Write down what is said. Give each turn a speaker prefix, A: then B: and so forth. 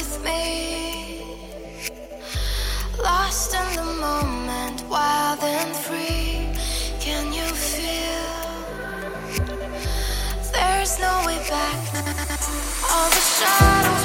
A: with me. Lost in the moment, wild and free. Can you feel? There's no way back. All the shadows.